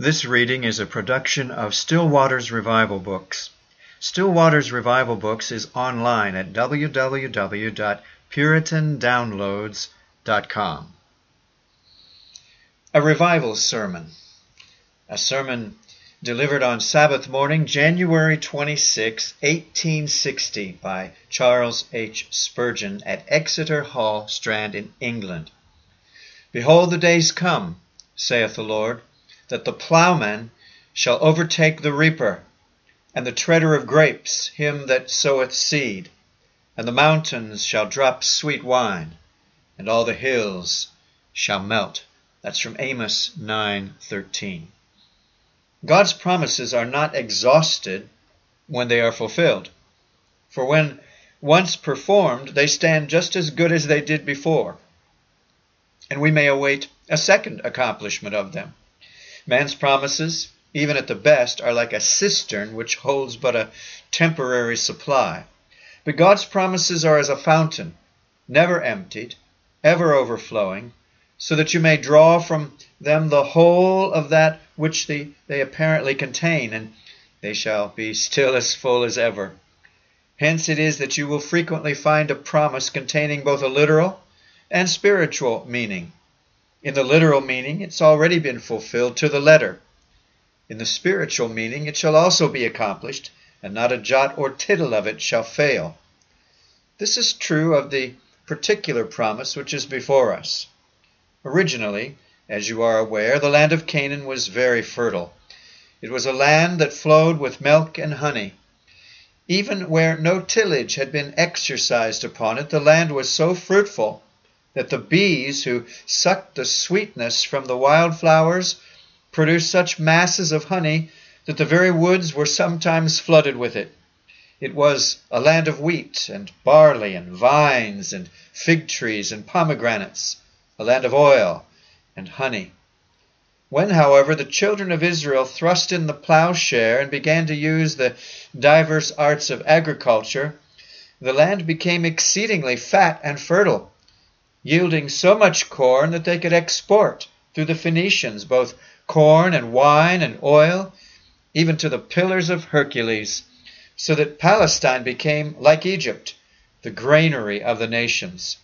This reading is a production of Stillwater's Revival Books. Stillwater's Revival Books is online at www.puritandownloads.com. A Revival Sermon. A sermon delivered on Sabbath morning, January 26, 1860, by Charles H. Spurgeon at Exeter Hall, Strand, in England. Behold, the days come, saith the Lord that the plowman shall overtake the reaper, and the treader of grapes him that soweth seed, and the mountains shall drop sweet wine, and all the hills shall melt. That's from Amos 9:13. God's promises are not exhausted when they are fulfilled. For when once performed, they stand just as good as they did before. And we may await a second accomplishment of them. Man's promises, even at the best, are like a cistern which holds but a temporary supply. But God's promises are as a fountain, never emptied, ever overflowing, so that you may draw from them the whole of that which they, they apparently contain, and they shall be still as full as ever. Hence it is that you will frequently find a promise containing both a literal and spiritual meaning. In the literal meaning, it's already been fulfilled to the letter. In the spiritual meaning, it shall also be accomplished, and not a jot or tittle of it shall fail. This is true of the particular promise which is before us. Originally, as you are aware, the land of Canaan was very fertile. It was a land that flowed with milk and honey. Even where no tillage had been exercised upon it, the land was so fruitful that the bees who sucked the sweetness from the wild flowers produced such masses of honey that the very woods were sometimes flooded with it. It was a land of wheat and barley and vines and fig trees and pomegranates, a land of oil and honey. When, however, the children of Israel thrust in the plowshare and began to use the diverse arts of agriculture, the land became exceedingly fat and fertile yielding so much corn that they could export through the Phoenicians both corn and wine and oil, even to the pillars of Hercules, so that Palestine became, like Egypt, the granary of the nations.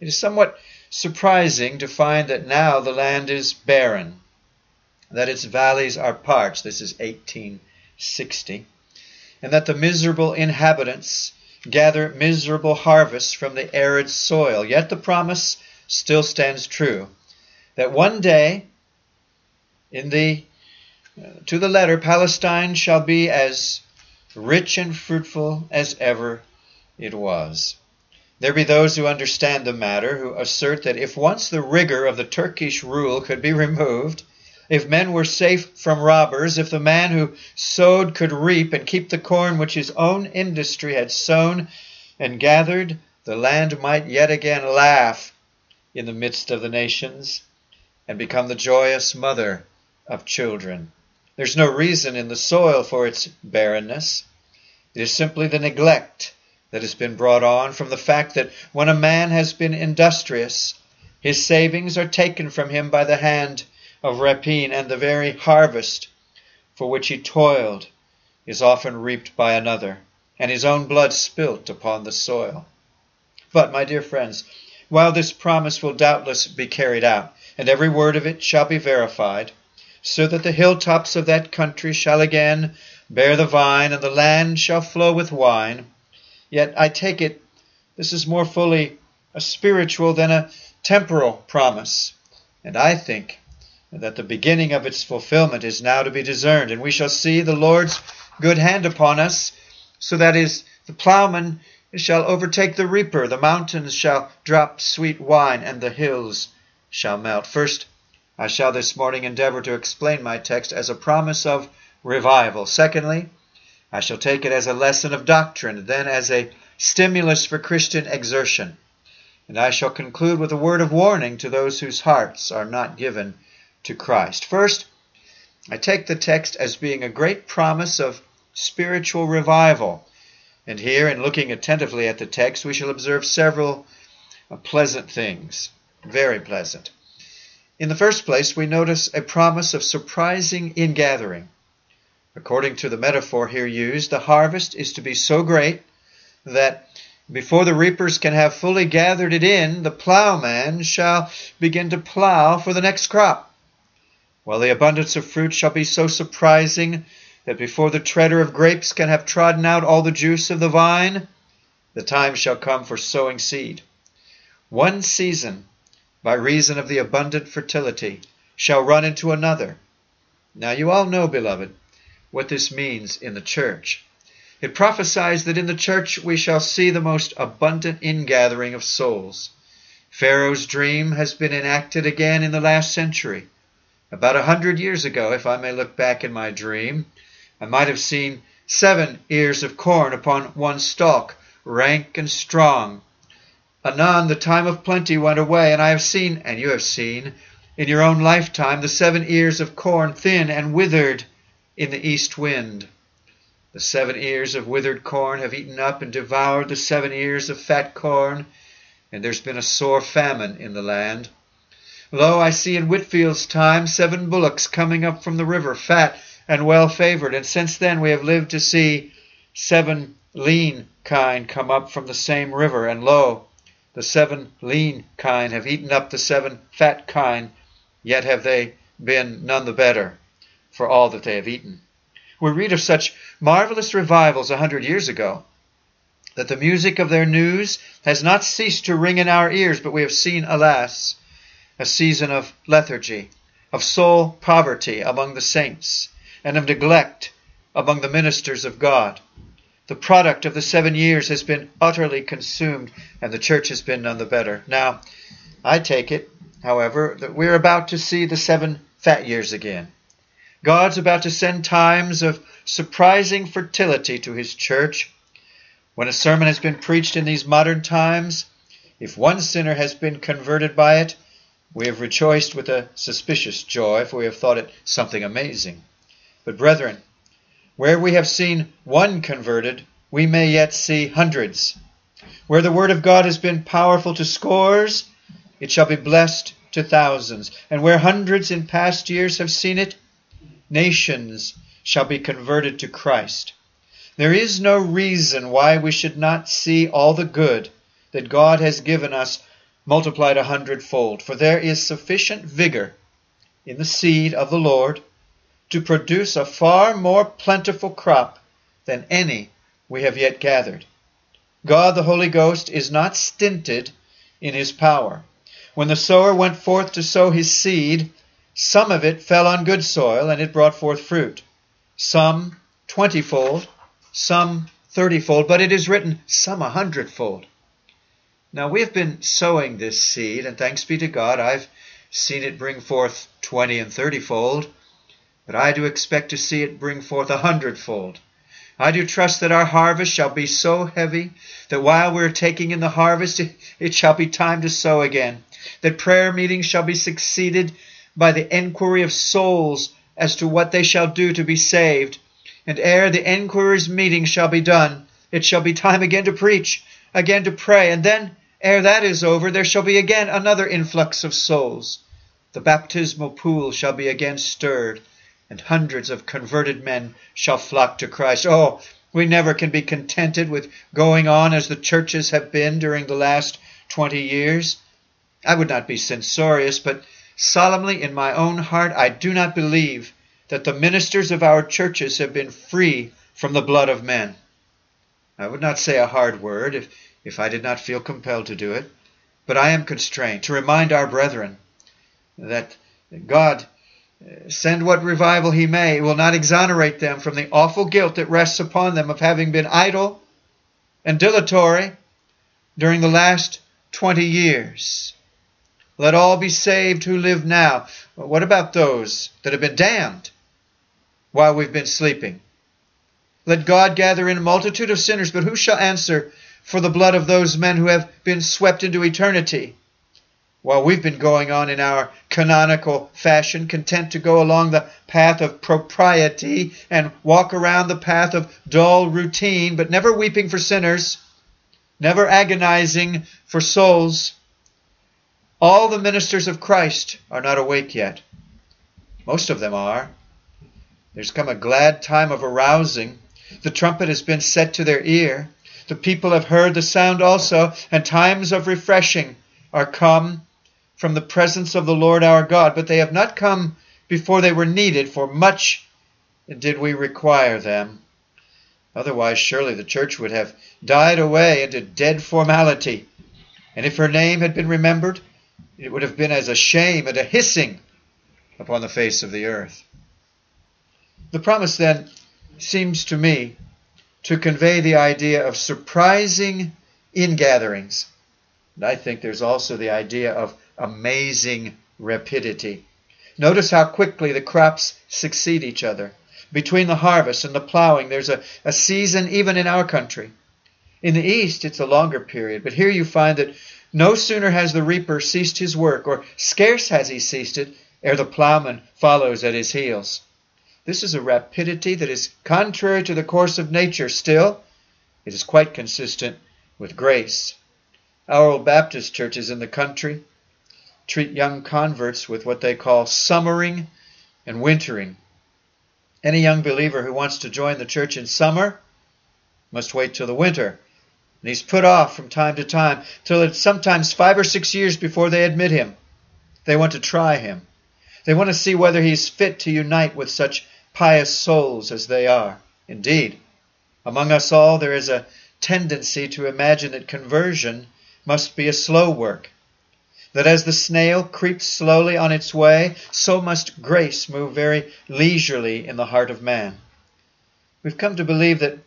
It is somewhat surprising to find that now the land is barren, that its valleys are parched. This is 1860. And that the miserable inhabitants gather miserable harvests from the arid soil. Yet the promise still stands true that one day, in the uh, to the letter, Palestine shall be as rich and fruitful as ever it was. There be those who understand the matter, who assert that if once the rigor of the Turkish rule could be removed, if men were safe from robbers, if the man who sowed could reap and keep the corn which his own industry had sown and gathered, the land might yet again laugh in the midst of the nations and become the joyous mother of children. There's no reason in the soil for its barrenness. It is simply the neglect that has been brought on from the fact that when a man has been industrious, his savings are taken from him by the hand of rapine, and the very harvest for which he toiled is often reaped by another, and his own blood spilt upon the soil. But, my dear friends, while this promise will doubtless be carried out, and every word of it shall be verified, so that the hilltops of that country shall again bear the vine, and the land shall flow with wine, yet I take it this is more fully a spiritual than a temporal promise, and I think and that the beginning of its fulfillment is now to be discerned. And we shall see the Lord's good hand upon us, so that is, the plowman shall overtake the reaper, the mountains shall drop sweet wine, and the hills shall melt. First, I shall this morning endeavor to explain my text as a promise of revival. Secondly, I shall take it as a lesson of doctrine, then as a stimulus for Christian exertion. And I shall conclude with a word of warning to those whose hearts are not given to Christ. First, I take the text as being a great promise of spiritual revival. And here, in looking attentively at the text, we shall observe several uh, pleasant things, very pleasant. In the first place, we notice a promise of surprising ingathering. According to the metaphor here used, the harvest is to be so great that before the reapers can have fully gathered it in, the plowman shall begin to plow for the next crop. While the abundance of fruit shall be so surprising that before the treader of grapes can have trodden out all the juice of the vine, the time shall come for sowing seed. One season, by reason of the abundant fertility, shall run into another. Now you all know, beloved, what this means in the church. It prophesies that in the church we shall see the most abundant ingathering of souls. Pharaoh's dream has been enacted again in the last century. About a hundred years ago, if I may look back in my dream, I might have seen seven ears of corn upon one stalk, rank and strong. Anon the time of plenty went away, and I have seen, and you have seen, in your own lifetime, the seven ears of corn thin and withered in the east wind. The seven ears of withered corn have eaten up and devoured the seven ears of fat corn, and there's been a sore famine in the land. Lo, I see in Whitefield's time seven bullocks coming up from the river, fat and well favored, and since then we have lived to see seven lean kine come up from the same river, and lo, the seven lean kine have eaten up the seven fat kine, yet have they been none the better for all that they have eaten. We read of such marvelous revivals a hundred years ago that the music of their news has not ceased to ring in our ears, but we have seen, alas, a season of lethargy, of soul poverty among the saints, and of neglect among the ministers of God. The product of the seven years has been utterly consumed, and the church has been none the better. Now, I take it, however, that we're about to see the seven fat years again. God's about to send times of surprising fertility to his church. When a sermon has been preached in these modern times, if one sinner has been converted by it, we have rejoiced with a suspicious joy, for we have thought it something amazing. But, brethren, where we have seen one converted, we may yet see hundreds. Where the word of God has been powerful to scores, it shall be blessed to thousands. And where hundreds in past years have seen it, nations shall be converted to Christ. There is no reason why we should not see all the good that God has given us multiplied a hundredfold, for there is sufficient vigor in the seed of the Lord to produce a far more plentiful crop than any we have yet gathered. God the Holy Ghost is not stinted in his power. When the sower went forth to sow his seed, some of it fell on good soil, and it brought forth fruit. Some twentyfold, some thirtyfold, but it is written, some a hundredfold. Now we have been sowing this seed, and thanks be to God, I've seen it bring forth twenty and thirtyfold, but I do expect to see it bring forth a hundredfold. I do trust that our harvest shall be so heavy that while we're taking in the harvest, it shall be time to sow again. That prayer meetings shall be succeeded by the enquiry of souls as to what they shall do to be saved. And ere the enquirer's meeting shall be done, it shall be time again to preach, again to pray, and then, ere that is over, there shall be again another influx of souls. The baptismal pool shall be again stirred, and hundreds of converted men shall flock to Christ. Oh, we never can be contented with going on as the churches have been during the last twenty years. I would not be censorious, but Solemnly in my own heart, I do not believe that the ministers of our churches have been free from the blood of men. I would not say a hard word if, if I did not feel compelled to do it, but I am constrained to remind our brethren that God, uh, send what revival He may, will not exonerate them from the awful guilt that rests upon them of having been idle and dilatory during the last twenty years. Let all be saved who live now. But What about those that have been damned while we've been sleeping? Let God gather in a multitude of sinners, but who shall answer for the blood of those men who have been swept into eternity? While we've been going on in our canonical fashion, content to go along the path of propriety and walk around the path of dull routine, but never weeping for sinners, never agonizing for souls, All the ministers of Christ are not awake yet. Most of them are. There's come a glad time of arousing. The trumpet has been set to their ear. The people have heard the sound also, and times of refreshing are come from the presence of the Lord our God. But they have not come before they were needed, for much did we require them. Otherwise, surely the church would have died away into dead formality. And if her name had been remembered, it would have been as a shame and a hissing upon the face of the earth. The promise then seems to me to convey the idea of surprising ingatherings. And I think there's also the idea of amazing rapidity. Notice how quickly the crops succeed each other. Between the harvest and the plowing, there's a, a season even in our country. In the East, it's a longer period, but here you find that no sooner has the reaper ceased his work, or scarce has he ceased it, ere the plowman follows at his heels. This is a rapidity that is contrary to the course of nature. Still, it is quite consistent with grace. Our old Baptist churches in the country treat young converts with what they call summering and wintering. Any young believer who wants to join the church in summer must wait till the winter. And he's put off from time to time till it's sometimes five or six years before they admit him. They want to try him. They want to see whether he's fit to unite with such pious souls as they are. Indeed, among us all there is a tendency to imagine that conversion must be a slow work. That as the snail creeps slowly on its way, so must grace move very leisurely in the heart of man. We've come to believe that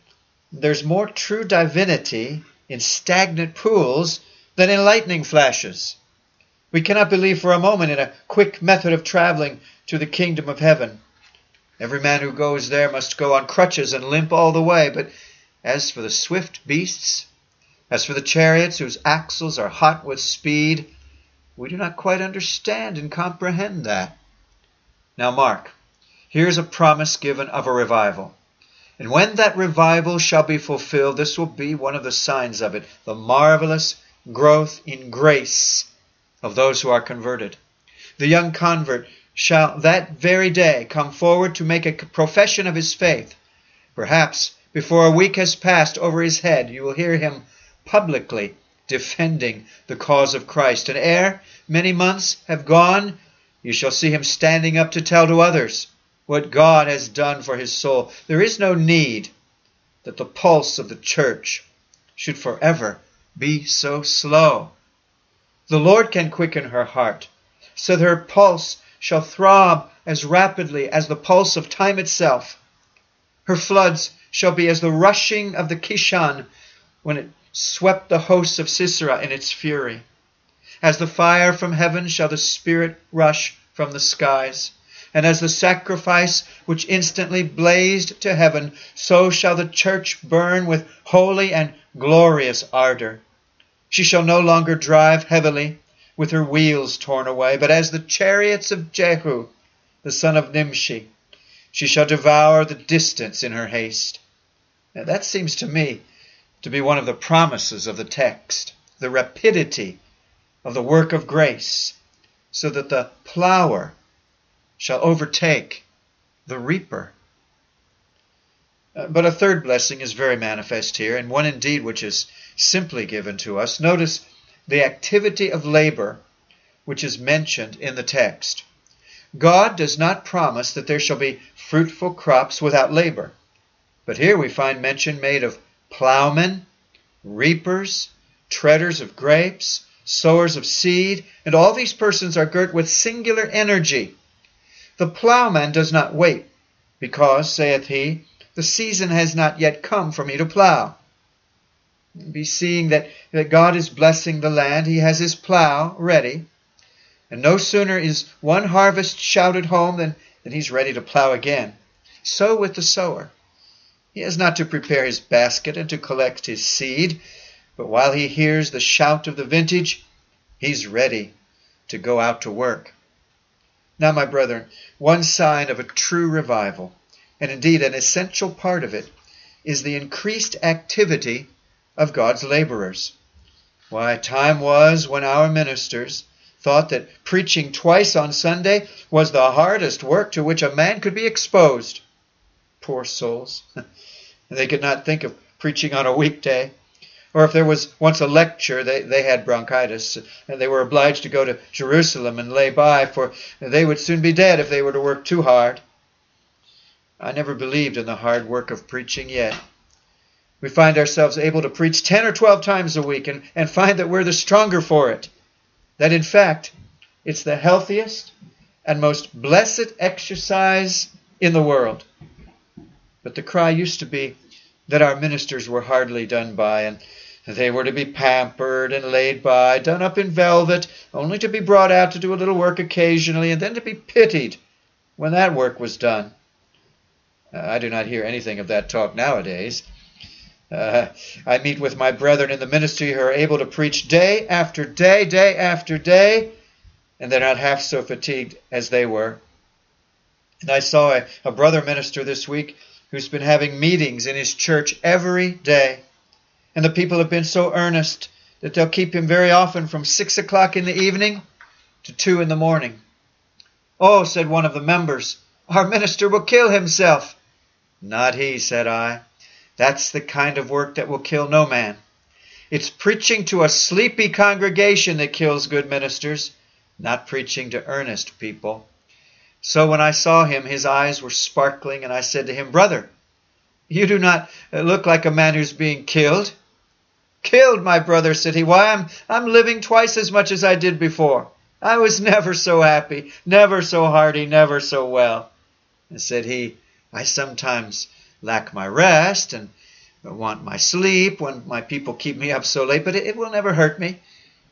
there's more true divinity in stagnant pools than in lightning flashes. We cannot believe for a moment in a quick method of traveling to the kingdom of heaven. Every man who goes there must go on crutches and limp all the way. But as for the swift beasts, as for the chariots whose axles are hot with speed, we do not quite understand and comprehend that. Now, mark, here is a promise given of a revival. And when that revival shall be fulfilled, this will be one of the signs of it the marvelous growth in grace of those who are converted. The young convert shall that very day come forward to make a profession of his faith. Perhaps before a week has passed over his head, you will hear him publicly defending the cause of Christ. And ere many months have gone, you shall see him standing up to tell to others what God has done for his soul. There is no need that the pulse of the church should forever be so slow. The Lord can quicken her heart, so that her pulse shall throb as rapidly as the pulse of time itself. Her floods shall be as the rushing of the Kishon when it swept the hosts of Sisera in its fury. As the fire from heaven shall the Spirit rush from the skies. And as the sacrifice which instantly blazed to heaven, so shall the church burn with holy and glorious ardor. She shall no longer drive heavily, with her wheels torn away, but as the chariots of Jehu, the son of Nimshi, she shall devour the distance in her haste. Now that seems to me to be one of the promises of the text, the rapidity of the work of grace, so that the plower shall overtake the reaper. Uh, but a third blessing is very manifest here, and one indeed which is simply given to us. Notice the activity of labor which is mentioned in the text. God does not promise that there shall be fruitful crops without labor. But here we find mention made of plowmen, reapers, treaders of grapes, sowers of seed, and all these persons are girt with singular energy. The plowman does not wait, because, saith he, the season has not yet come for me to plow. Be seeing that, that God is blessing the land, he has his plow ready. And no sooner is one harvest shouted home than, than he's ready to plow again. So with the sower. He has not to prepare his basket and to collect his seed, but while he hears the shout of the vintage, he's ready to go out to work. Now, my brethren, one sign of a true revival, and indeed an essential part of it, is the increased activity of God's laborers. Why, time was when our ministers, thought that preaching twice on Sunday was the hardest work to which a man could be exposed. Poor souls. they could not think of preaching on a weekday. Or if there was once a lecture, they, they had bronchitis, and they were obliged to go to Jerusalem and lay by, for they would soon be dead if they were to work too hard. I never believed in the hard work of preaching yet. We find ourselves able to preach 10 or 12 times a week and, and find that we're the stronger for it. That in fact, it's the healthiest and most blessed exercise in the world. But the cry used to be that our ministers were hardly done by, and they were to be pampered and laid by, done up in velvet, only to be brought out to do a little work occasionally, and then to be pitied when that work was done. Uh, I do not hear anything of that talk nowadays. Uh, I meet with my brethren in the ministry who are able to preach day after day, day after day, and they're not half so fatigued as they were. And I saw a, a brother minister this week who's been having meetings in his church every day. And the people have been so earnest that they'll keep him very often from six o'clock in the evening to two in the morning. Oh, said one of the members, our minister will kill himself. Not he, said I. That's the kind of work that will kill no man. It's preaching to a sleepy congregation that kills good ministers, not preaching to earnest people. So when I saw him, his eyes were sparkling, and I said to him, Brother, you do not look like a man who's being killed. Killed, my brother, said he. Why, I'm, I'm living twice as much as I did before. I was never so happy, never so hearty, never so well. And said he, I sometimes lack my rest and want my sleep when my people keep me up so late, but it, it will never hurt me.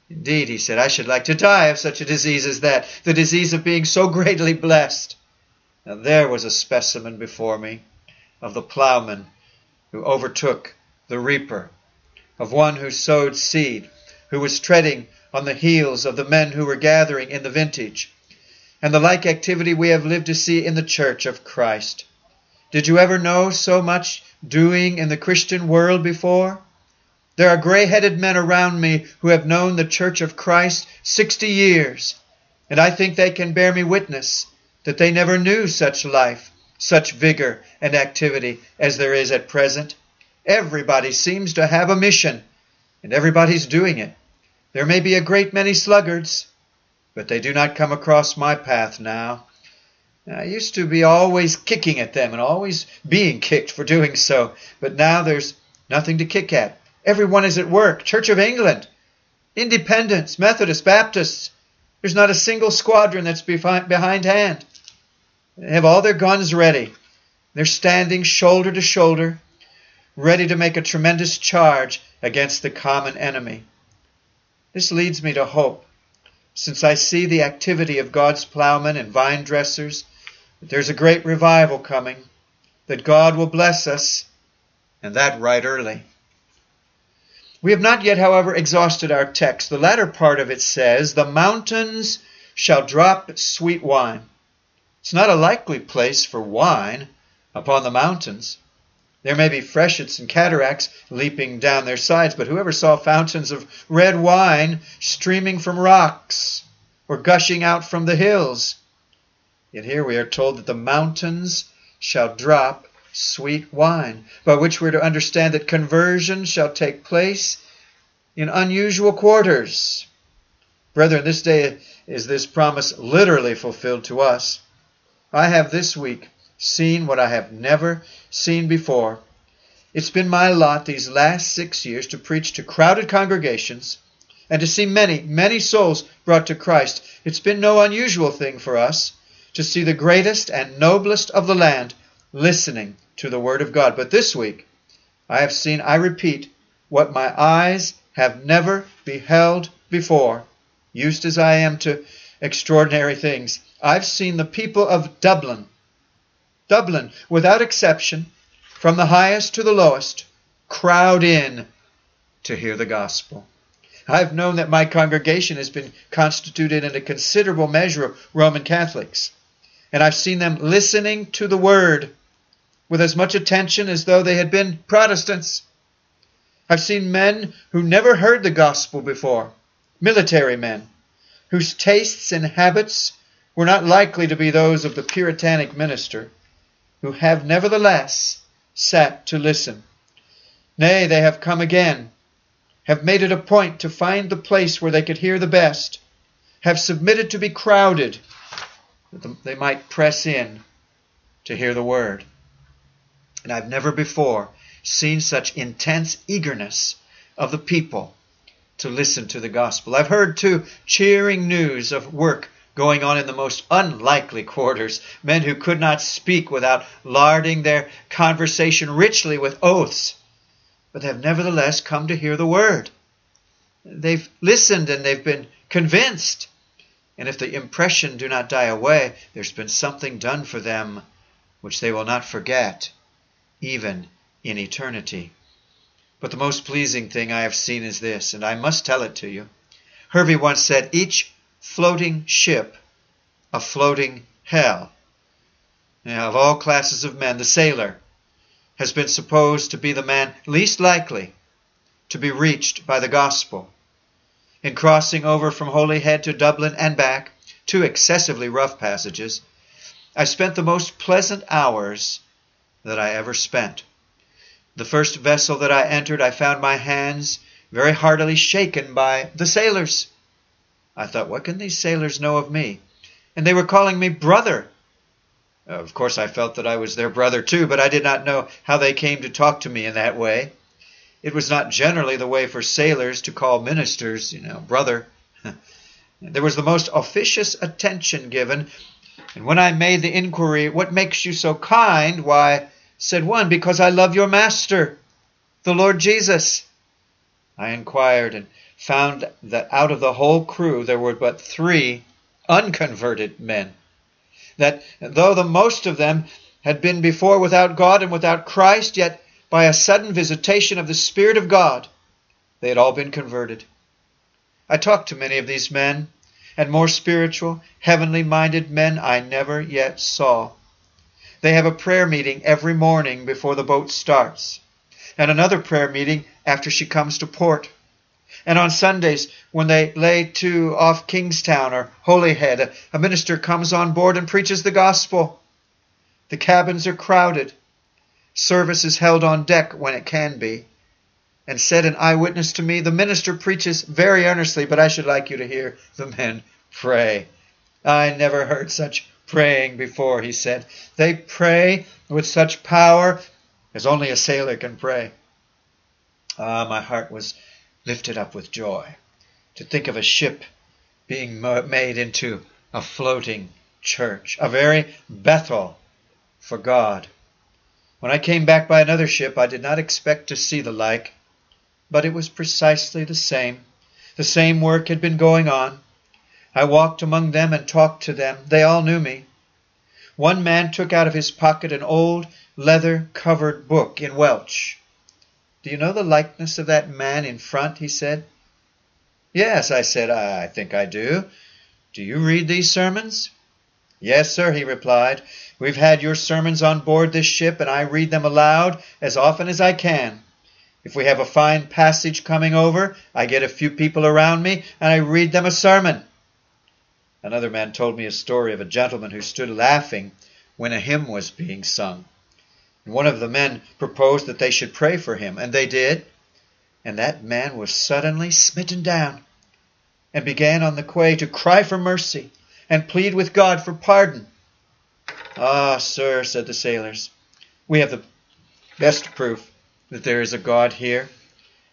Indeed, he said, I should like to die of such a disease as that, the disease of being so greatly blessed. Now there was a specimen before me of the plowman who overtook the reaper, of one who sowed seed, who was treading on the heels of the men who were gathering in the vintage, and the like activity we have lived to see in the church of Christ. Did you ever know so much doing in the Christian world before? There are gray headed men around me who have known the Church of Christ 60 years, and I think they can bear me witness that they never knew such life, such vigor and activity as there is at present. Everybody seems to have a mission, and everybody's doing it. There may be a great many sluggards, but they do not come across my path now. I used to be always kicking at them and always being kicked for doing so, but now there's nothing to kick at. Everyone is at work. Church of England, Independents, Methodists, Baptists. There's not a single squadron that's behind hand. They have all their guns ready. They're standing shoulder to shoulder, ready to make a tremendous charge against the common enemy. This leads me to hope, since I see the activity of God's plowmen and vine dressers that there's a great revival coming, that God will bless us, and that right early. We have not yet, however, exhausted our text. The latter part of it says, The mountains shall drop sweet wine. It's not a likely place for wine upon the mountains. There may be freshets and cataracts leaping down their sides, but whoever saw fountains of red wine streaming from rocks or gushing out from the hills? Yet here we are told that the mountains shall drop sweet wine, by which we're to understand that conversion shall take place in unusual quarters. Brethren, this day is this promise literally fulfilled to us. I have this week seen what I have never seen before. It's been my lot these last six years to preach to crowded congregations and to see many, many souls brought to Christ. It's been no unusual thing for us to see the greatest and noblest of the land listening to the Word of God. But this week, I have seen, I repeat, what my eyes have never beheld before. Used as I am to extraordinary things, I've seen the people of Dublin, Dublin, without exception, from the highest to the lowest, crowd in to hear the gospel. I've known that my congregation has been constituted in a considerable measure of Roman Catholics and I've seen them listening to the word with as much attention as though they had been Protestants. I've seen men who never heard the gospel before, military men, whose tastes and habits were not likely to be those of the Puritanic minister, who have nevertheless sat to listen. Nay, they have come again, have made it a point to find the place where they could hear the best, have submitted to be crowded, that they might press in to hear the word. And I've never before seen such intense eagerness of the people to listen to the gospel. I've heard, too, cheering news of work going on in the most unlikely quarters, men who could not speak without larding their conversation richly with oaths, but have nevertheless come to hear the word. They've listened and they've been convinced. And if the impression do not die away, there's been something done for them which they will not forget, even in eternity. But the most pleasing thing I have seen is this, and I must tell it to you. Hervey once said, Each floating ship a floating hell. Now, of all classes of men, the sailor has been supposed to be the man least likely to be reached by the gospel. In crossing over from Holyhead to Dublin and back, two excessively rough passages, I spent the most pleasant hours that I ever spent. The first vessel that I entered, I found my hands very heartily shaken by the sailors. I thought, what can these sailors know of me? And they were calling me brother. Of course, I felt that I was their brother too, but I did not know how they came to talk to me in that way. It was not generally the way for sailors to call ministers, you know, brother. there was the most officious attention given. And when I made the inquiry, What makes you so kind? Why, said one, Because I love your master, the Lord Jesus. I inquired, and found that out of the whole crew there were but three unconverted men. That though the most of them had been before without God and without Christ, yet by a sudden visitation of the Spirit of God, they had all been converted. I talked to many of these men, and more spiritual, heavenly minded men I never yet saw. They have a prayer meeting every morning before the boat starts, and another prayer meeting after she comes to port. And on Sundays, when they lay to off Kingstown or Holyhead, a minister comes on board and preaches the gospel. The cabins are crowded. Service is held on deck when it can be. And said an eyewitness to me, the minister preaches very earnestly, but I should like you to hear the men pray. I never heard such praying before, he said. They pray with such power as only a sailor can pray. Ah, my heart was lifted up with joy. To think of a ship being made into a floating church, a very Bethel for God. When I came back by another ship, I did not expect to see the like, but it was precisely the same. The same work had been going on. I walked among them and talked to them. They all knew me. One man took out of his pocket an old leather covered book in Welsh. Do you know the likeness of that man in front? he said. Yes, I said, I think I do. Do you read these sermons? Yes, sir, he replied. We've had your sermons on board this ship, and I read them aloud as often as I can. If we have a fine passage coming over, I get a few people around me, and I read them a sermon. Another man told me a story of a gentleman who stood laughing when a hymn was being sung. And one of the men proposed that they should pray for him, and they did. And that man was suddenly smitten down and began on the quay to cry for mercy and plead with God for pardon. Ah, sir, said the sailors, we have the best proof that there is a God here,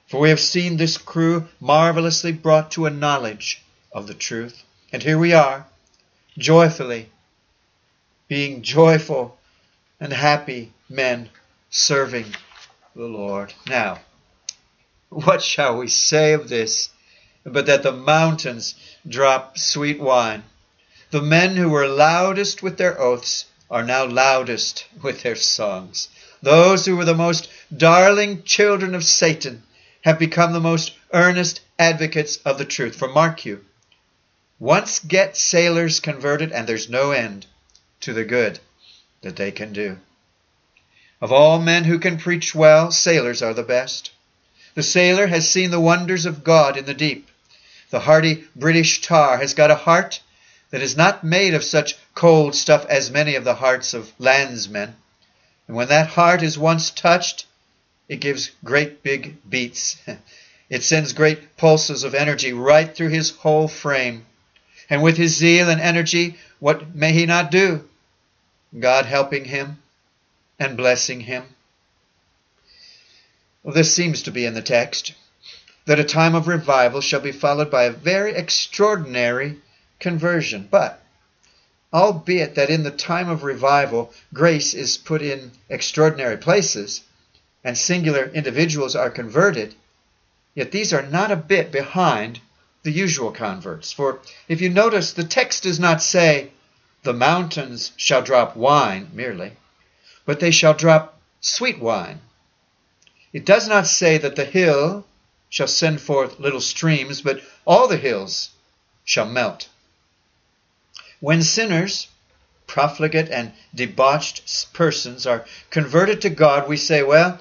for we have seen this crew marvelously brought to a knowledge of the truth. And here we are, joyfully, being joyful and happy men serving the Lord. Now, what shall we say of this but that the mountains drop sweet wine? The men who were loudest with their oaths are now loudest with their songs. Those who were the most darling children of Satan have become the most earnest advocates of the truth. For mark you, once get sailors converted, and there's no end to the good that they can do. Of all men who can preach well, sailors are the best. The sailor has seen the wonders of God in the deep. The hardy British tar has got a heart that is not made of such cold stuff as many of the hearts of landsmen. And when that heart is once touched, it gives great big beats. It sends great pulses of energy right through his whole frame. And with his zeal and energy, what may he not do? God helping him and blessing him. Well, this seems to be in the text that a time of revival shall be followed by a very extraordinary conversion. But, albeit that in the time of revival grace is put in extraordinary places and singular individuals are converted, yet these are not a bit behind the usual converts. For if you notice, the text does not say, the mountains shall drop wine merely, but they shall drop sweet wine. It does not say that the hill shall send forth little streams, but all the hills shall melt. When sinners, profligate and debauched persons are converted to God, we say, well,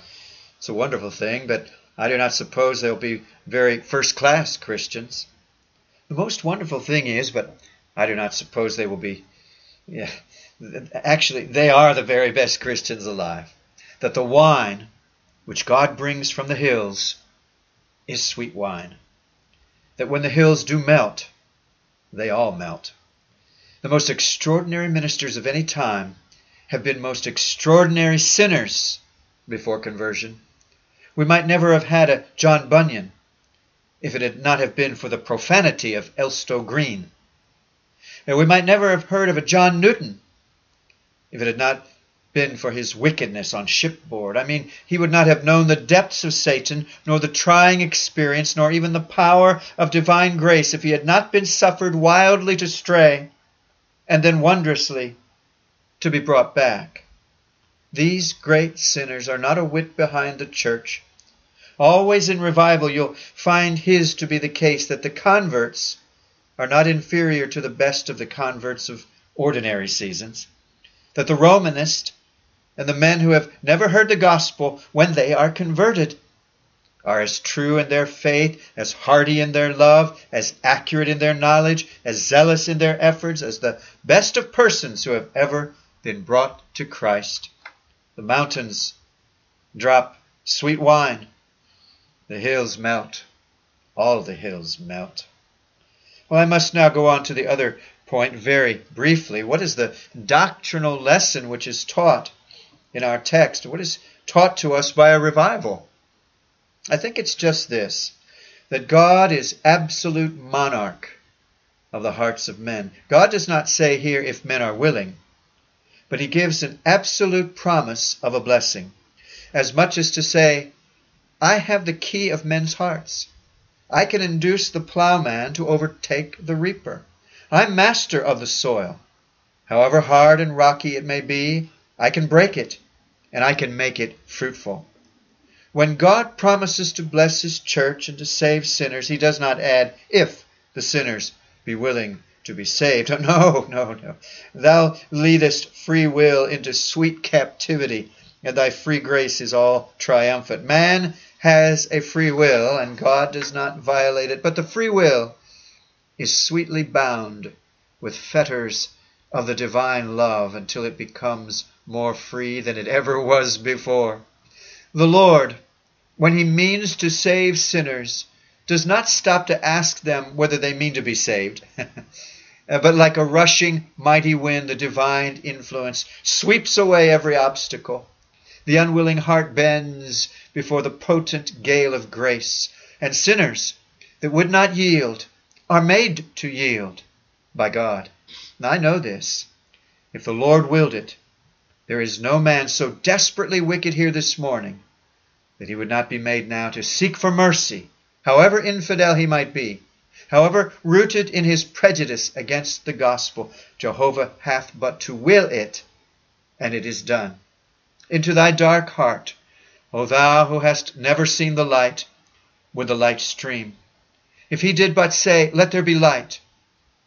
it's a wonderful thing, but I do not suppose they'll be very first class Christians. The most wonderful thing is, but I do not suppose they will be, yeah, actually, they are the very best Christians alive. That the wine which God brings from the hills is sweet wine. That when the hills do melt, they all melt. The most extraordinary ministers of any time have been most extraordinary sinners before conversion. We might never have had a John Bunyan if it had not have been for the profanity of Elstow Green. And we might never have heard of a John Newton if it had not been for his wickedness on shipboard. I mean, he would not have known the depths of Satan, nor the trying experience, nor even the power of divine grace if he had not been suffered wildly to stray and then wondrously to be brought back. These great sinners are not a whit behind the church. Always in revival, you'll find his to be the case that the converts are not inferior to the best of the converts of ordinary seasons. That the Romanist and the men who have never heard the gospel, when they are converted, are as true in their faith, as hearty in their love, as accurate in their knowledge, as zealous in their efforts as the best of persons who have ever been brought to Christ. The mountains drop sweet wine, the hills melt, all the hills melt. Well, I must now go on to the other point very briefly. What is the doctrinal lesson which is taught in our text? What is taught to us by a revival? I think it's just this that God is absolute monarch of the hearts of men. God does not say here if men are willing, but he gives an absolute promise of a blessing, as much as to say, I have the key of men's hearts. I can induce the plowman to overtake the reaper. I'm master of the soil. However hard and rocky it may be, I can break it, and I can make it fruitful. When God promises to bless his church and to save sinners, he does not add, if the sinners be willing to be saved. No, no, no. Thou leadest free will into sweet captivity, and thy free grace is all triumphant. Man has a free will, and God does not violate it, but the free will is sweetly bound with fetters of the divine love until it becomes more free than it ever was before. The Lord, when he means to save sinners, does not stop to ask them whether they mean to be saved. but like a rushing mighty wind, the divine influence sweeps away every obstacle. The unwilling heart bends before the potent gale of grace, and sinners that would not yield are made to yield by God. And I know this. If the Lord willed it, there is no man so desperately wicked here this morning that he would not be made now to seek for mercy, however infidel he might be, however rooted in his prejudice against the gospel. Jehovah hath but to will it, and it is done. Into thy dark heart, O thou who hast never seen the light, would the light stream. If he did but say, Let there be light,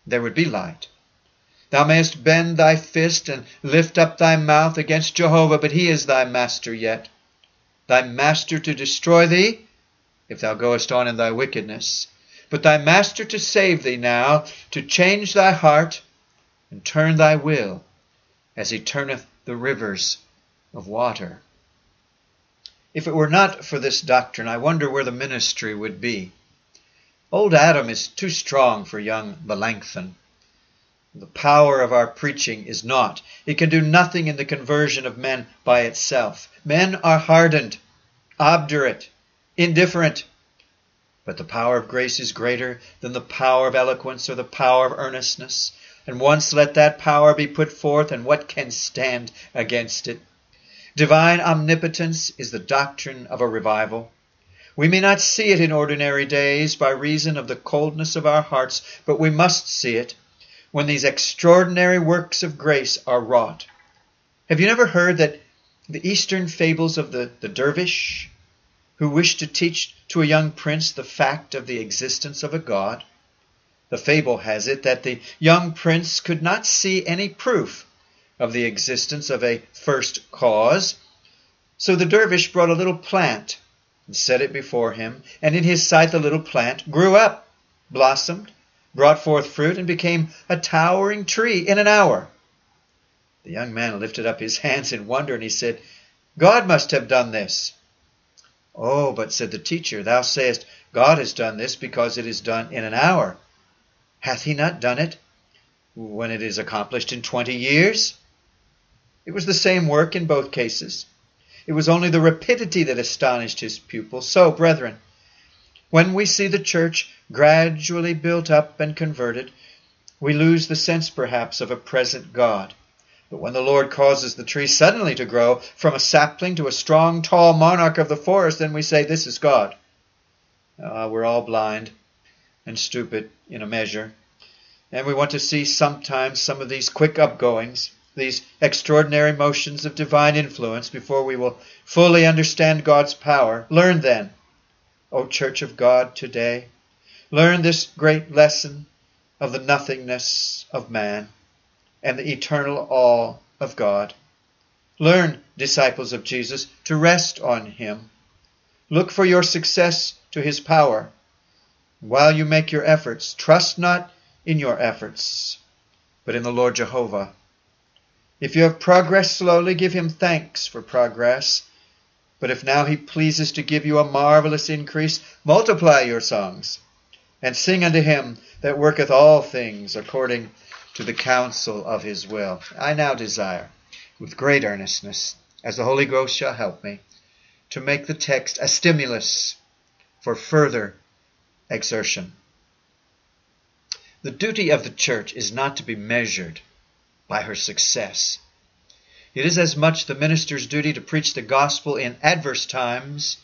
there would be light. Thou mayest bend thy fist and lift up thy mouth against Jehovah, but he is thy master yet thy master to destroy thee, if thou goest on in thy wickedness. but thy master to save thee now, to change thy heart and turn thy will, as he turneth the rivers of water. If it were not for this doctrine, I wonder where the ministry would be. Old Adam is too strong for young Melanchthon. The power of our preaching is naught. It can do nothing in the conversion of men by itself. Men are hardened, obdurate, indifferent. But the power of grace is greater than the power of eloquence or the power of earnestness. And once let that power be put forth, and what can stand against it? Divine omnipotence is the doctrine of a revival. We may not see it in ordinary days by reason of the coldness of our hearts, but we must see it when these extraordinary works of grace are wrought. Have you never heard that the Eastern fables of the, the dervish who wished to teach to a young prince the fact of the existence of a God? The fable has it that the young prince could not see any proof of the existence of a first cause, so the dervish brought a little plant and set it before him, and in his sight the little plant grew up, blossomed, brought forth fruit, and became a towering tree in an hour. The young man lifted up his hands in wonder, and he said, God must have done this. Oh, but said the teacher, thou sayest, God has done this because it is done in an hour. Hath he not done it when it is accomplished in twenty years? It was the same work in both cases. It was only the rapidity that astonished his pupil. So, brethren, when we see the church gradually built up and converted, we lose the sense perhaps of a present God. But when the Lord causes the tree suddenly to grow from a sapling to a strong, tall monarch of the forest, then we say, This is God. Uh, we're all blind and stupid in a measure. And we want to see sometimes some of these quick upgoings, these extraordinary motions of divine influence, before we will fully understand God's power. Learn then, O Church of God today, Learn this great lesson of the nothingness of man and the eternal awe of God. Learn, disciples of Jesus, to rest on Him. Look for your success to His power. While you make your efforts, trust not in your efforts, but in the Lord Jehovah. If you have progressed slowly, give Him thanks for progress. But if now He pleases to give you a marvelous increase, multiply your songs and sing unto him that worketh all things according to the counsel of his will. I now desire, with great earnestness, as the Holy Ghost shall help me, to make the text a stimulus for further exertion. The duty of the church is not to be measured by her success. It is as much the minister's duty to preach the gospel in adverse times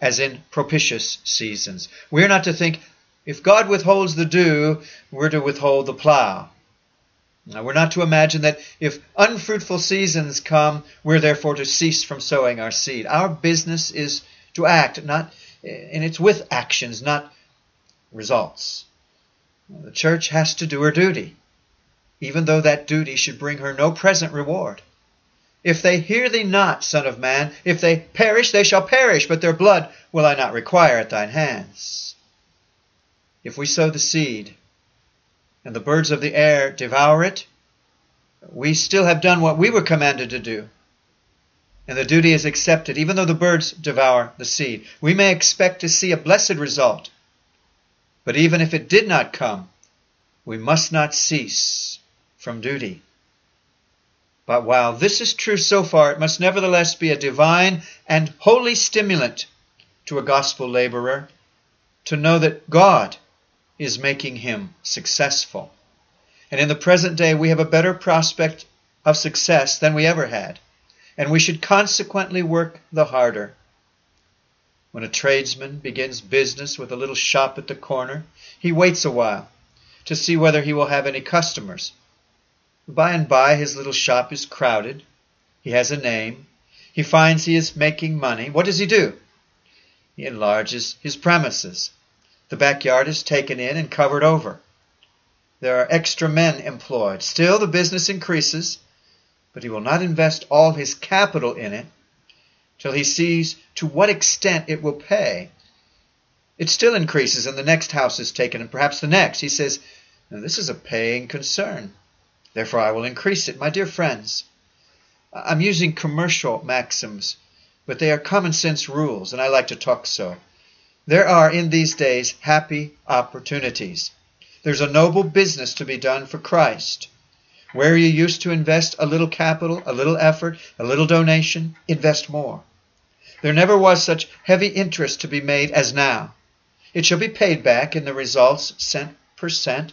as in propitious seasons. We are not to think, if God withholds the dew, we're to withhold the plow. Now, we're not to imagine that if unfruitful seasons come, we're therefore to cease from sowing our seed. Our business is to act, not, and it's with actions, not results. The church has to do her duty, even though that duty should bring her no present reward. If they hear thee not, Son of Man, if they perish, they shall perish, but their blood will I not require at thine hands. If we sow the seed and the birds of the air devour it, we still have done what we were commanded to do. And the duty is accepted, even though the birds devour the seed. We may expect to see a blessed result. But even if it did not come, we must not cease from duty. But while this is true so far, it must nevertheless be a divine and holy stimulant to a gospel laborer to know that God is making him successful. And in the present day, we have a better prospect of success than we ever had. And we should consequently work the harder. When a tradesman begins business with a little shop at the corner, he waits a while to see whether he will have any customers. By and by, his little shop is crowded. He has a name. He finds he is making money. What does he do? He enlarges his premises. The backyard is taken in and covered over. There are extra men employed. Still, the business increases, but he will not invest all his capital in it till he sees to what extent it will pay. It still increases, and the next house is taken, and perhaps the next. He says, This is a paying concern. Therefore, I will increase it. My dear friends, I'm using commercial maxims, but they are common sense rules, and I like to talk so. There are in these days happy opportunities. There's a noble business to be done for Christ. Where you used to invest a little capital, a little effort, a little donation, invest more. There never was such heavy interest to be made as now. It shall be paid back in the results cent per cent.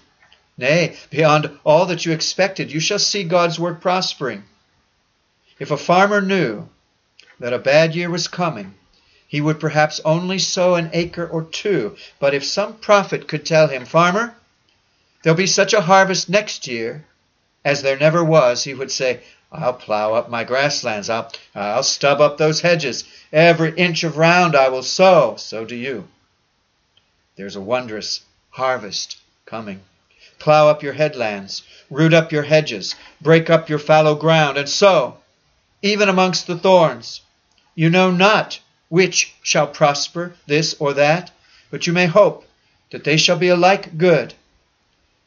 Nay, beyond all that you expected, you shall see God's work prospering. If a farmer knew that a bad year was coming, he would perhaps only sow an acre or two. But if some prophet could tell him, Farmer, there'll be such a harvest next year as there never was, he would say, I'll plow up my grasslands. I'll, I'll stub up those hedges. Every inch of ground I will sow. So do you. There's a wondrous harvest coming. Plow up your headlands, root up your hedges, break up your fallow ground, and sow, even amongst the thorns. You know not which shall prosper, this or that, but you may hope that they shall be alike good.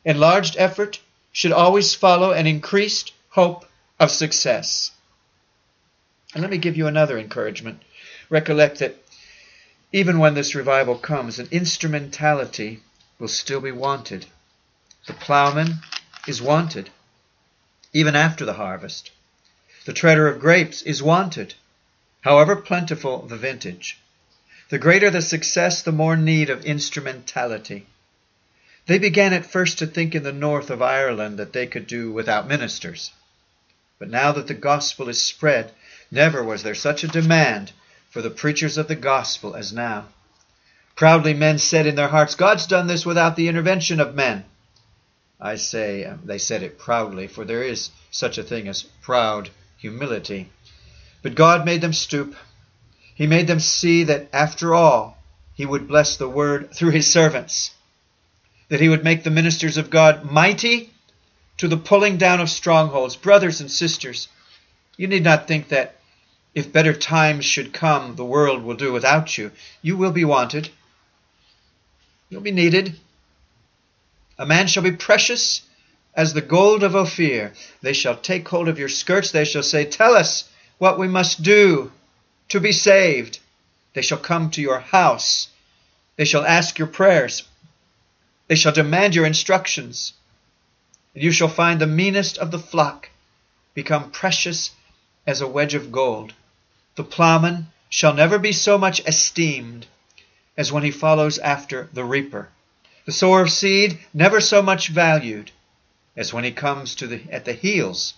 Enlarged effort should always follow an increased hope of success. And let me give you another encouragement. Recollect that even when this revival comes, an instrumentality will still be wanted. The plowman is wanted, even after the harvest. The treader of grapes is wanted, however plentiful the vintage. The greater the success, the more need of instrumentality. They began at first to think in the north of Ireland that they could do without ministers. But now that the gospel is spread, never was there such a demand for the preachers of the gospel as now. Proudly men said in their hearts, God's done this without the intervention of men. I say um, they said it proudly, for there is such a thing as proud humility. But God made them stoop. He made them see that after all, He would bless the word through His servants, that He would make the ministers of God mighty to the pulling down of strongholds. Brothers and sisters, you need not think that if better times should come, the world will do without you. You will be wanted. You'll be needed. A man shall be precious as the gold of Ophir. They shall take hold of your skirts. They shall say, Tell us what we must do to be saved. They shall come to your house. They shall ask your prayers. They shall demand your instructions and you shall find the meanest of the flock become precious as a wedge of gold. The plowman shall never be so much esteemed as when he follows after the reaper. The sower of seed never so much valued as when he comes to the, at the heels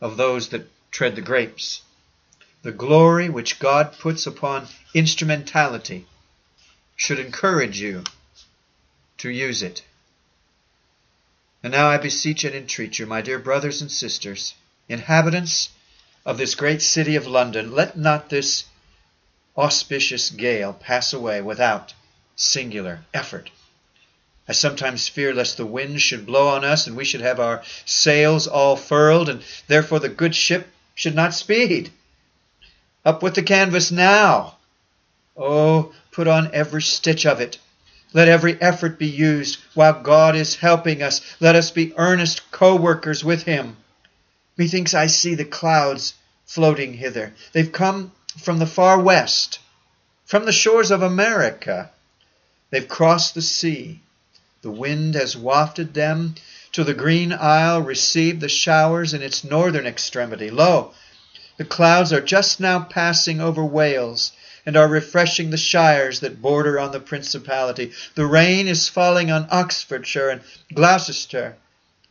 of those that tread the grapes. The glory which God puts upon instrumentality should encourage you to use it. And now I beseech and entreat you, my dear brothers and sisters, inhabitants of this great city of London, let not this auspicious gale pass away without singular effort. I sometimes fear lest the wind should blow on us and we should have our sails all furled, and therefore the good ship should not speed. Up with the canvas now! Oh, put on every stitch of it let every effort be used while God is helping us. Let us be earnest co workers with Him. Methinks I see the clouds floating hither. They've come from the far west, from the shores of America. They've crossed the sea. The wind has wafted them to the green isle, received the showers in its northern extremity. Lo, the clouds are just now passing over Wales and are refreshing the shires that border on the principality. The rain is falling on Oxfordshire and Gloucester.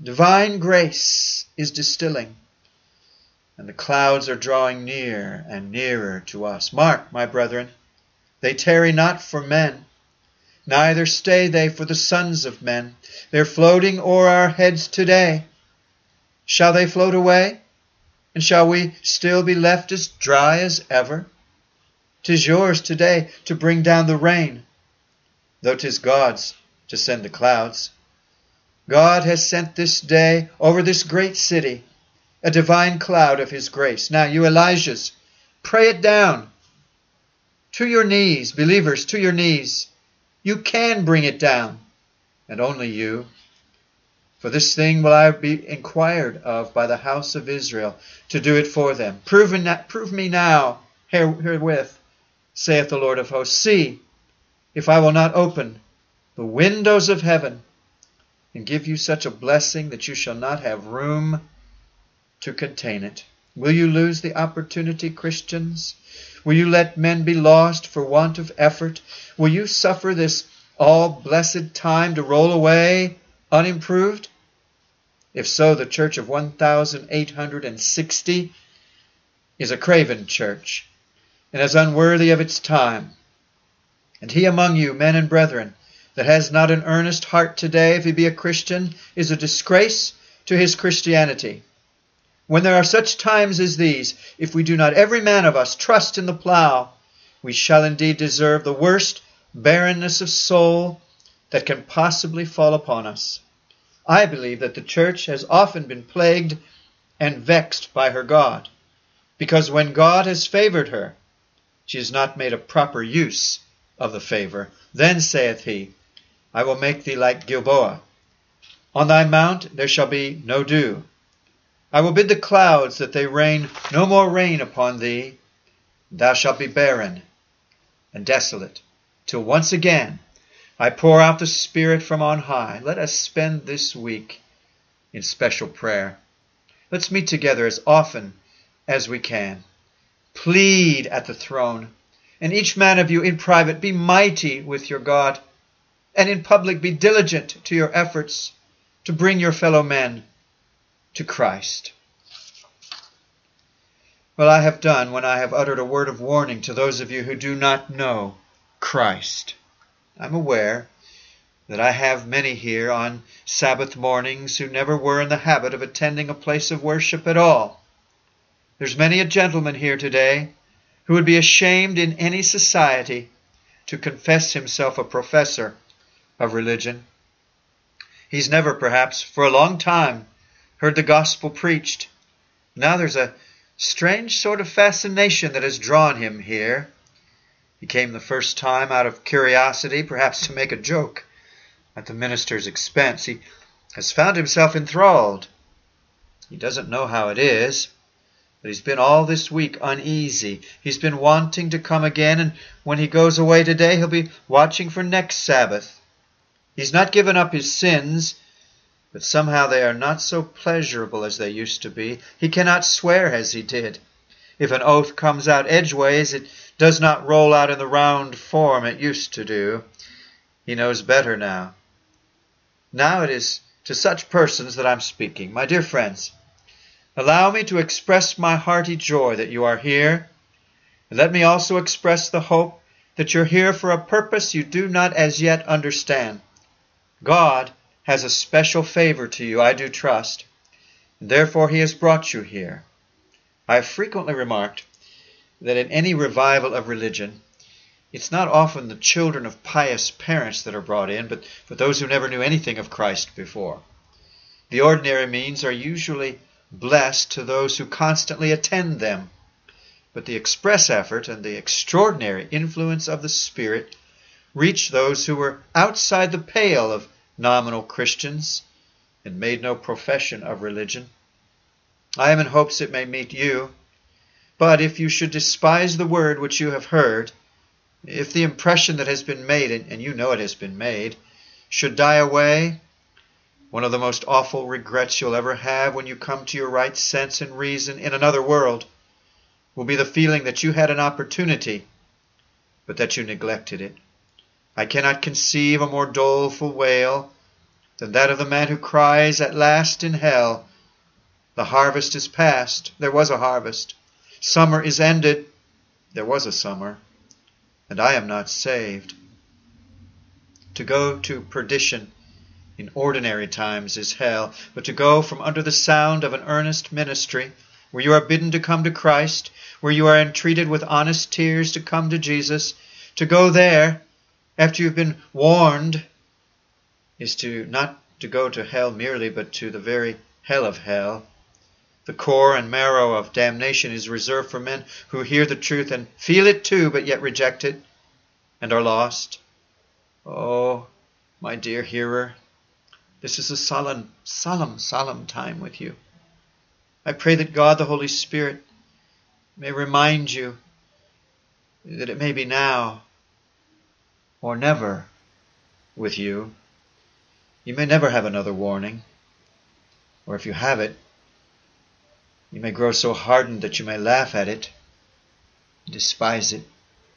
Divine grace is distilling, and the clouds are drawing near and nearer to us. Mark, my brethren, they tarry not for men, neither stay they for the sons of men. They're floating o'er our heads today. Shall they float away? And shall we still be left as dry as ever? 'Tis yours today to bring down the rain, though 'tis God's to send the clouds. God has sent this day over this great city a divine cloud of His grace. Now, you Elijahs, pray it down. To your knees, believers, to your knees. You can bring it down, and only you. For this thing will I be inquired of by the house of Israel, to do it for them. Prove, prove me now herewith, saith the Lord of hosts. See, if I will not open the windows of heaven and give you such a blessing that you shall not have room to contain it. Will you lose the opportunity, Christians? Will you let men be lost for want of effort? Will you suffer this all blessed time to roll away unimproved? If so, the church of 1860 is a craven church and is unworthy of its time. And he among you, men and brethren, that has not an earnest heart today, if he be a Christian, is a disgrace to his Christianity. When there are such times as these, if we do not every man of us trust in the plow, we shall indeed deserve the worst barrenness of soul that can possibly fall upon us. I believe that the church has often been plagued and vexed by her God, because when God has favored her, she has not made a proper use of the favor. Then saith he, I will make thee like Gilboa. On thy mount there shall be no dew. I will bid the clouds that they rain no more rain upon thee. Thou shalt be barren and desolate, till once again I pour out the Spirit from on high. Let us spend this week in special prayer. Let's meet together as often as we can. Plead at the throne. And each man of you in private be mighty with your God. And in public be diligent to your efforts to bring your fellow men to Christ. Well, I have done when I have uttered a word of warning to those of you who do not know Christ. I'm aware that I have many here on Sabbath mornings who never were in the habit of attending a place of worship at all. There's many a gentleman here today who would be ashamed in any society to confess himself a professor of religion. He's never, perhaps, for a long time heard the gospel preached. Now there's a strange sort of fascination that has drawn him here. He came the first time out of curiosity, perhaps to make a joke at the minister's expense. He has found himself enthralled. He doesn't know how it is, but he's been all this week uneasy. He's been wanting to come again, and when he goes away today, he'll be watching for next Sabbath. He's not given up his sins, but somehow they are not so pleasurable as they used to be. He cannot swear as he did. If an oath comes out edgeways, it does not roll out in the round form it used to do. He knows better now. Now it is to such persons that I'm speaking. My dear friends, allow me to express my hearty joy that you are here. And let me also express the hope that you're here for a purpose you do not as yet understand. God has a special favor to you, I do trust, therefore He has brought you here. I have frequently remarked that in any revival of religion, it's not often the children of pious parents that are brought in, but, but those who never knew anything of Christ before. The ordinary means are usually blessed to those who constantly attend them, but the express effort and the extraordinary influence of the Spirit reach those who were outside the pale of nominal Christians and made no profession of religion. I am in hopes it may meet you but if you should despise the word which you have heard, if the impression that has been made, and you know it has been made, should die away, one of the most awful regrets you'll ever have when you come to your right sense and reason in another world will be the feeling that you had an opportunity, but that you neglected it. I cannot conceive a more doleful wail than that of the man who cries at last in hell, The harvest is past. There was a harvest. Summer is ended. There was a summer, and I am not saved. To go to perdition in ordinary times is hell, but to go from under the sound of an earnest ministry, where you are bidden to come to Christ, where you are entreated with honest tears to come to Jesus, to go there after you've been warned, is to not to go to hell merely, but to the very hell of hell the core and marrow of damnation is reserved for men who hear the truth and feel it too, but yet reject it and are lost. Oh, my dear hearer, this is a solemn, solemn, solemn time with you. I pray that God the Holy Spirit may remind you that it may be now or never with you. You may never have another warning, or if you have it, you may grow so hardened that you may laugh at it, despise it.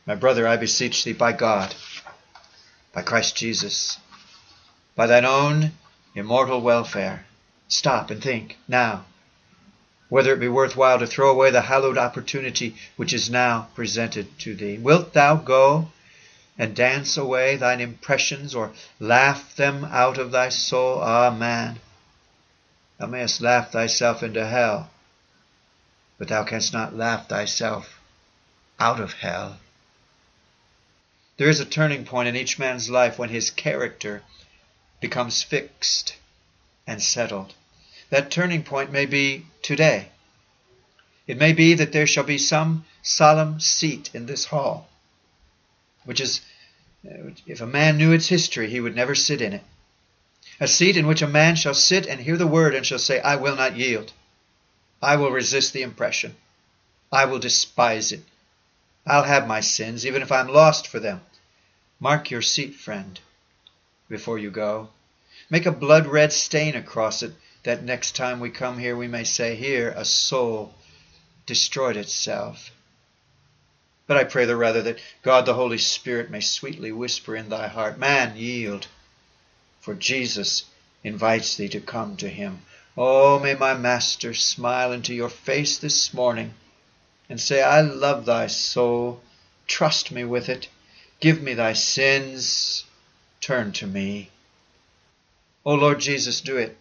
My brother, I beseech thee by God, by Christ Jesus, by thine own immortal welfare, stop and think now whether it be worth while to throw away the hallowed opportunity which is now presented to thee. Wilt thou go and dance away thine impressions or laugh them out of thy soul? Ah, man, thou mayest laugh thyself into hell, but thou canst not laugh thyself out of hell. There is a turning point in each man's life when his character becomes fixed and settled. That turning point may be today. It may be that there shall be some solemn seat in this hall, which is, uh, if a man knew its history, he would never sit in it. A seat in which a man shall sit and hear the word and shall say, I will not yield. I will resist the impression. I will despise it. I'll have my sins, even if I'm lost for them. Mark your seat, friend, before you go. Make a blood red stain across it that next time we come here we may say, Here a soul destroyed itself. But I pray the rather that God the Holy Spirit may sweetly whisper in thy heart, Man, yield, for Jesus invites thee to come to him. Oh, may my Master smile into your face this morning and say, I love thy soul. Trust me with it. Give me thy sins. Turn to me. O Lord Jesus, do it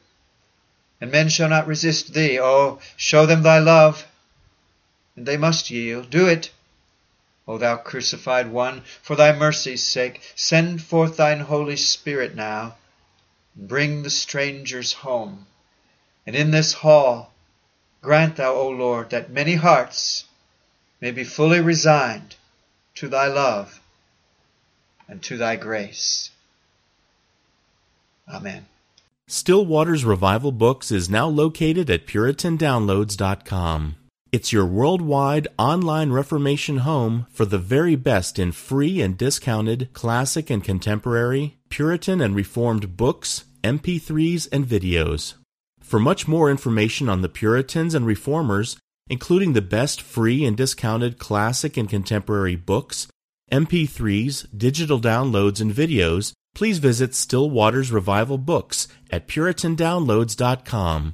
and men shall not resist thee. Oh, show them thy love, and they must yield. Do it. O thou crucified one, for thy mercy's sake, send forth thine Holy Spirit now, bring the strangers home. And in this hall, grant thou, O Lord, that many hearts may be fully resigned to thy love and to thy grace. Amen. Still Waters Revival Books is now located at PuritanDownloads.com. It's your worldwide online Reformation home for the very best in free and discounted classic and contemporary, Puritan and Reformed books, MP3s, and videos. For much more information on the Puritans and Reformers, including the best free and discounted classic and contemporary books, MP3s, digital downloads, and videos, please visit Still Waters Revival Books at PuritanDownloads.com.